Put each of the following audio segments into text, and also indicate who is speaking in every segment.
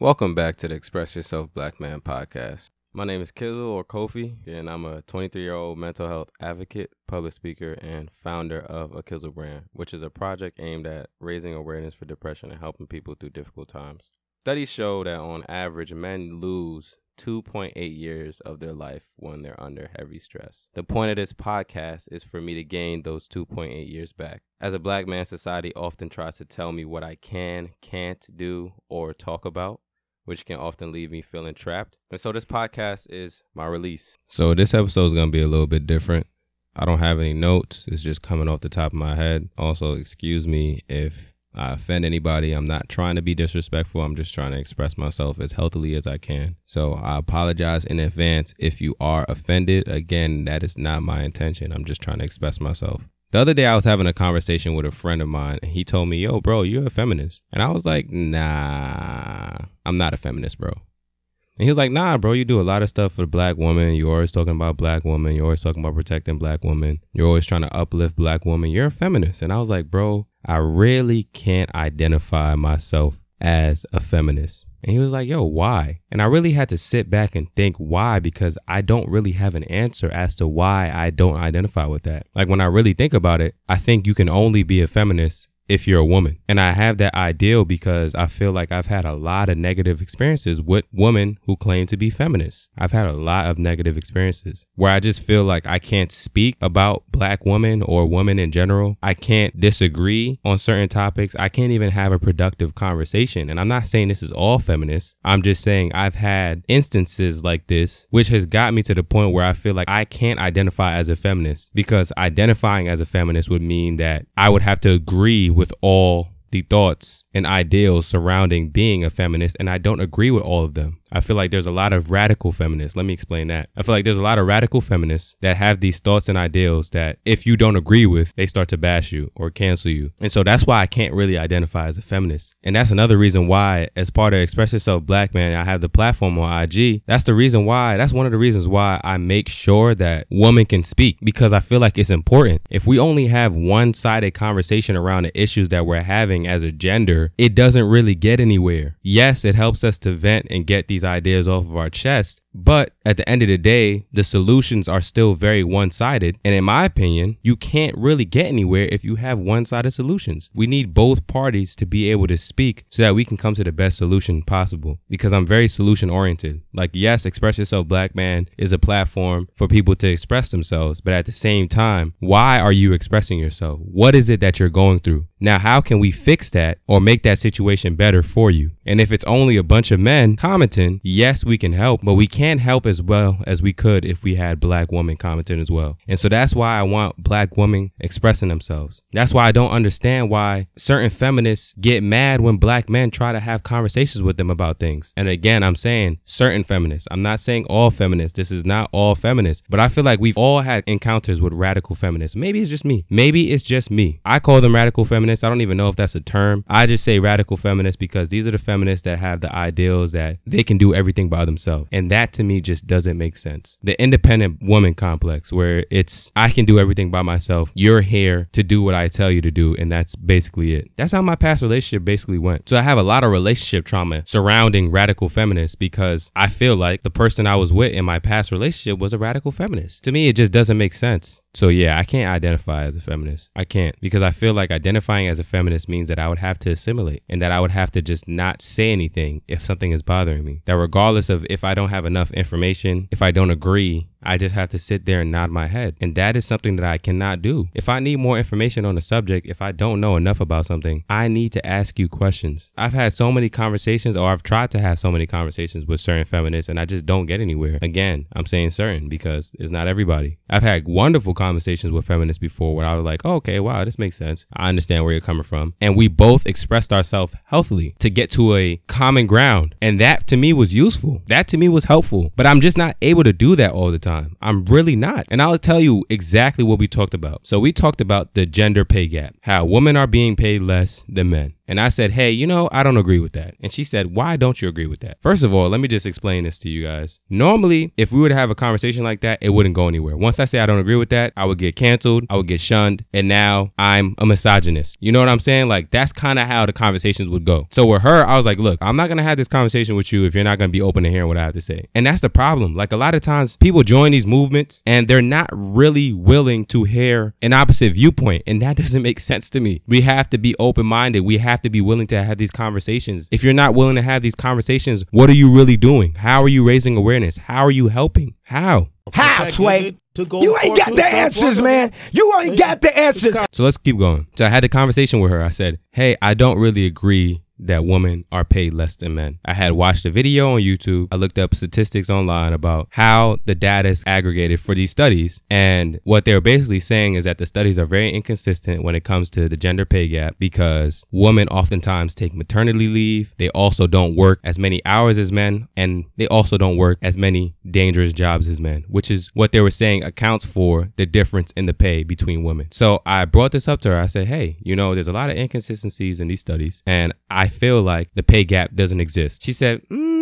Speaker 1: Welcome back to the Express Yourself Black Man podcast. My name is Kizzle or Kofi, and I'm a 23 year old mental health advocate, public speaker, and founder of a Kizzle brand, which is a project aimed at raising awareness for depression and helping people through difficult times. Studies show that on average, men lose 2.8 years of their life when they're under heavy stress. The point of this podcast is for me to gain those 2.8 years back. As a black man, society often tries to tell me what I can, can't do, or talk about which can often leave me feeling trapped. And so this podcast is my release. So this episode is going to be a little bit different. I don't have any notes. It's just coming off the top of my head. Also, excuse me if I offend anybody. I'm not trying to be disrespectful. I'm just trying to express myself as healthily as I can. So I apologize in advance if you are offended. Again, that is not my intention. I'm just trying to express myself. The other day, I was having a conversation with a friend of mine, and he told me, Yo, bro, you're a feminist. And I was like, Nah, I'm not a feminist, bro. And he was like, Nah, bro, you do a lot of stuff for the black woman. You're always talking about black women. You're always talking about protecting black women. You're always trying to uplift black women. You're a feminist. And I was like, Bro, I really can't identify myself as a feminist. And he was like, yo, why? And I really had to sit back and think why because I don't really have an answer as to why I don't identify with that. Like when I really think about it, I think you can only be a feminist if you're a woman. And I have that ideal because I feel like I've had a lot of negative experiences with women who claim to be feminists. I've had a lot of negative experiences where I just feel like I can't speak about black women or women in general. I can't disagree on certain topics. I can't even have a productive conversation. And I'm not saying this is all feminists. I'm just saying I've had instances like this, which has got me to the point where I feel like I can't identify as a feminist because identifying as a feminist would mean that I would have to agree with all the thoughts and ideals surrounding being a feminist, and I don't agree with all of them. I feel like there's a lot of radical feminists. Let me explain that. I feel like there's a lot of radical feminists that have these thoughts and ideals that if you don't agree with, they start to bash you or cancel you. And so that's why I can't really identify as a feminist. And that's another reason why, as part of Express Yourself Black Man, I have the platform on IG. That's the reason why, that's one of the reasons why I make sure that women can speak because I feel like it's important. If we only have one sided conversation around the issues that we're having as a gender, it doesn't really get anywhere. Yes, it helps us to vent and get these ideas off of our chest, but at the end of the day, the solutions are still very one sided. And in my opinion, you can't really get anywhere if you have one sided solutions. We need both parties to be able to speak so that we can come to the best solution possible. Because I'm very solution oriented. Like, yes, Express Yourself Black Man is a platform for people to express themselves. But at the same time, why are you expressing yourself? What is it that you're going through? Now, how can we fix that or make that situation better for you? And if it's only a bunch of men commenting, yes, we can help, but we can't help as well as we could if we had black women commenting as well. And so that's why I want black women expressing themselves. That's why I don't understand why certain feminists get mad when black men try to have conversations with them about things. And again, I'm saying certain feminists. I'm not saying all feminists. This is not all feminists, but I feel like we've all had encounters with radical feminists. Maybe it's just me. Maybe it's just me. I call them radical feminists. I don't even know if that's a term. I just say radical feminists because these are the feminists that have the ideals that they can do everything by themselves. And that to me just doesn't make sense. The independent woman complex where it's, I can do everything by myself. You're here to do what I tell you to do. And that's basically it. That's how my past relationship basically went. So I have a lot of relationship trauma surrounding radical feminists because I feel like the person I was with in my past relationship was a radical feminist. To me, it just doesn't make sense. So yeah, I can't identify as a feminist. I can't because I feel like identifying as a feminist means that I would have to assimilate and that I would have to just not say anything if something is bothering me. That regardless of if I don't have enough information, if I don't agree, I just have to sit there and nod my head. And that is something that I cannot do. If I need more information on a subject, if I don't know enough about something, I need to ask you questions. I've had so many conversations, or I've tried to have so many conversations with certain feminists, and I just don't get anywhere. Again, I'm saying certain because it's not everybody. I've had wonderful conversations with feminists before where I was like, oh, okay, wow, this makes sense. I understand where you're coming from. And we both expressed ourselves healthily to get to a common ground. And that to me was useful. That to me was helpful. But I'm just not able to do that all the time time. I'm really not. And I'll tell you exactly what we talked about. So we talked about the gender pay gap, how women are being paid less than men. And I said, hey, you know, I don't agree with that. And she said, why don't you agree with that? First of all, let me just explain this to you guys. Normally, if we were to have a conversation like that, it wouldn't go anywhere. Once I say I don't agree with that, I would get canceled, I would get shunned, and now I'm a misogynist. You know what I'm saying? Like, that's kind of how the conversations would go. So with her, I was like, look, I'm not going to have this conversation with you if you're not going to be open to hearing what I have to say. And that's the problem. Like, a lot of times people join these movements and they're not really willing to hear an opposite viewpoint. And that doesn't make sense to me. We have to be open minded. We have to be willing to have these conversations. If you're not willing to have these conversations, what are you really doing? How are you raising awareness? How are you helping? How?
Speaker 2: How, Sway? To go? You ain't got the answers, man. You ain't got the answers.
Speaker 1: So let's keep going. So I had a conversation with her. I said, Hey, I don't really agree that women are paid less than men. I had watched a video on YouTube. I looked up statistics online about how the data is aggregated for these studies. And what they're basically saying is that the studies are very inconsistent when it comes to the gender pay gap because women oftentimes take maternity leave. They also don't work as many hours as men and they also don't work as many dangerous jobs as men, which is what they were saying accounts for the difference in the pay between women. So I brought this up to her. I said, Hey, you know, there's a lot of inconsistencies in these studies and I I feel like the pay gap doesn't exist. She said, mm,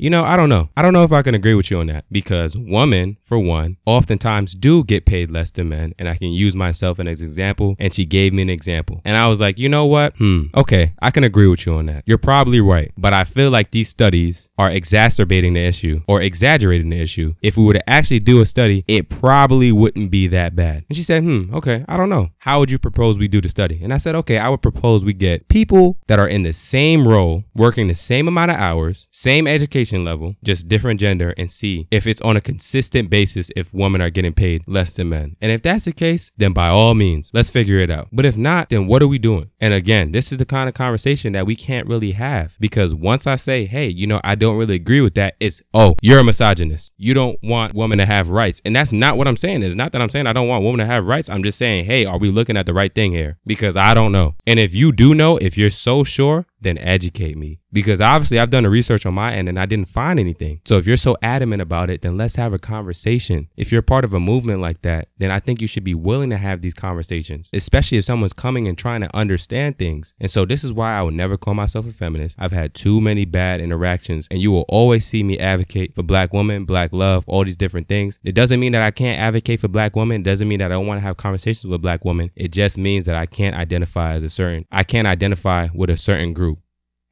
Speaker 1: you know, I don't know. I don't know if I can agree with you on that because women, for one, oftentimes do get paid less than men. And I can use myself as an example. And she gave me an example. And I was like, you know what? Hmm. Okay. I can agree with you on that. You're probably right. But I feel like these studies are exacerbating the issue or exaggerating the issue. If we were to actually do a study, it probably wouldn't be that bad. And she said, hmm, okay, I don't know. How would you propose we do the study? And I said, okay, I would propose we get people that are in the same role, working the same amount of hours, same education level, just different gender, and see if it's on a consistent basis if women are getting paid less than men. And if that's the case, then by all means, let's figure it out. But if not, then what are we doing? And again, this is the kind of conversation that we can't really have because once I say, hey, you know, I don't really agree with that, it's, oh, you're a misogynist. You don't want women to have rights. And that's not what I'm saying. It's not that I'm saying I don't want women to have rights. I'm just saying, hey, are we looking at the right thing here? Because I don't know. And if you do know, if you're so sure, then educate me because obviously I've done the research on my end and I didn't find anything. So if you're so adamant about it, then let's have a conversation. If you're part of a movement like that, then I think you should be willing to have these conversations, especially if someone's coming and trying to understand things. And so this is why I would never call myself a feminist. I've had too many bad interactions and you will always see me advocate for black women, black love, all these different things. It doesn't mean that I can't advocate for black women. It doesn't mean that I don't want to have conversations with black women. It just means that I can't identify as a certain, I can't identify with a certain group.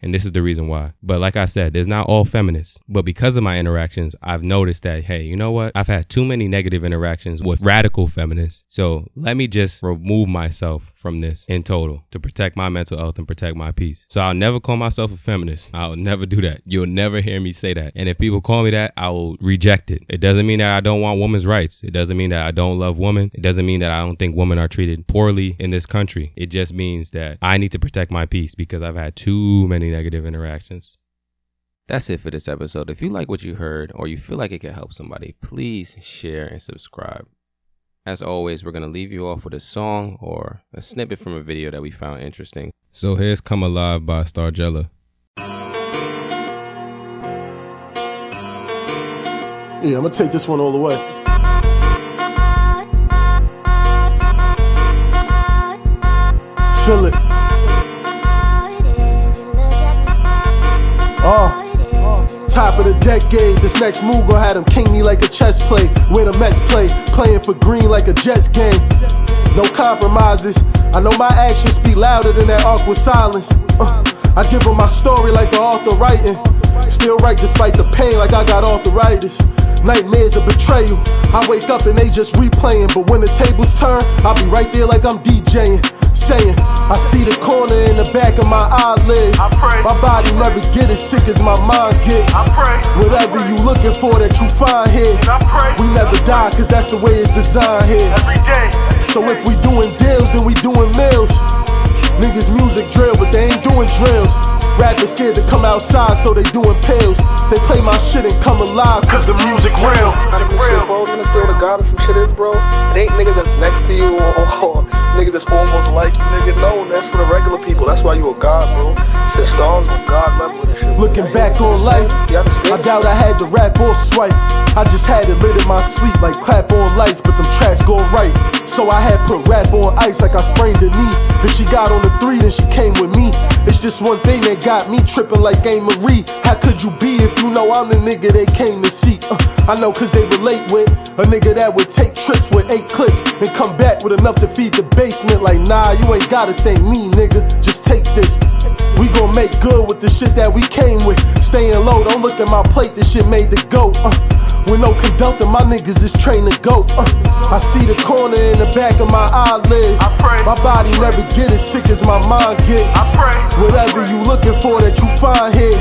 Speaker 1: And this is the reason why. But like I said, there's not all feminists. But because of my interactions, I've noticed that, hey, you know what? I've had too many negative interactions with radical feminists. So let me just remove myself from this in total to protect my mental health and protect my peace. So I'll never call myself a feminist. I'll never do that. You'll never hear me say that. And if people call me that, I will reject it. It doesn't mean that I don't want women's rights. It doesn't mean that I don't love women. It doesn't mean that I don't think women are treated poorly in this country. It just means that I need to protect my peace because I've had too many negative interactions. That's it for this episode. If you like what you heard or you feel like it could help somebody, please share and subscribe. As always, we're going to leave you off with a song or a snippet from a video that we found interesting. So here's Come Alive by Stargiela.
Speaker 3: Yeah, I'm going to take this one all the way. Decade, this next move gon' have them king me like a chess play. Where the Mets play, playing for green like a Jets game. No compromises. I know my actions speak louder than that awkward silence. Uh, I give them my story like the author writing. Still right despite the pain, like I got arthritis. Nightmares of betrayal. I wake up and they just replaying, but when the tables turn, I'll be right there like I'm DJing saying. I see the corner in the back of my eyelids. My body never get as sick as my mind get. Whatever you looking for that you find here. We never die cause that's the way it's designed here. So if we doing deals, then we doing meals. Niggas music drill, but they ain't doing drills. Rappers scared to come outside, so they doing pills. They play my shit and come alive, cause the music real.
Speaker 4: Bro, you what the God of some shit is, bro? It ain't niggas that's next to you or, or, niggas that's almost like you, nigga. No, that's for the regular people. That's why you a God, bro. Shit stars on God level and shit.
Speaker 3: Looking back on life, I doubt I had to rap or swipe. I just had it lit in my sleep like clap on lights, but them tracks going right. So I had put rap on ice like I sprained a knee. If she got on the three, then she came with me. It's just one thing that got me tripping like Game Marie. How could you be if you know I'm the nigga they came to see? Uh, I know cause they relate with a nigga that would take trips with eight clips and come back with enough to feed the basement. Like, nah, you ain't gotta thank me, nigga. Just take this. We gon' make good with the shit that we came with. Staying low, don't look at my plate, this shit made the go. Uh, with no conductor, my niggas is trained to go. Uh, I see the corner in the back of my eyelids. My body never get as sick as my mind get. Whatever you looking for that you find here.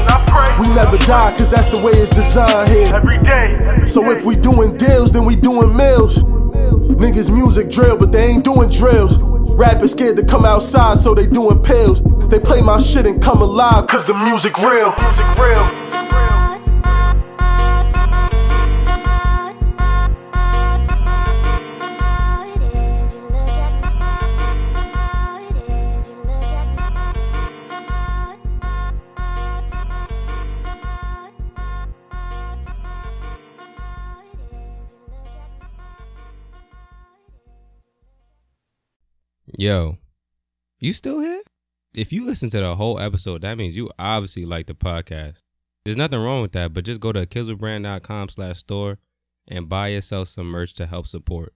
Speaker 3: We never die, cause that's the way it's designed here.
Speaker 5: Every day.
Speaker 3: So if we doing deals, then we doing mills. Niggas music drill, but they ain't doing drills. Rappers scared to come outside, so they doing pills. They play my shit and come alive, cause the music real.
Speaker 5: Music real.
Speaker 1: Yo, you still here? If you listen to the whole episode, that means you obviously like the podcast. There's nothing wrong with that, but just go to kizzlebrand.com slash store and buy yourself some merch to help support.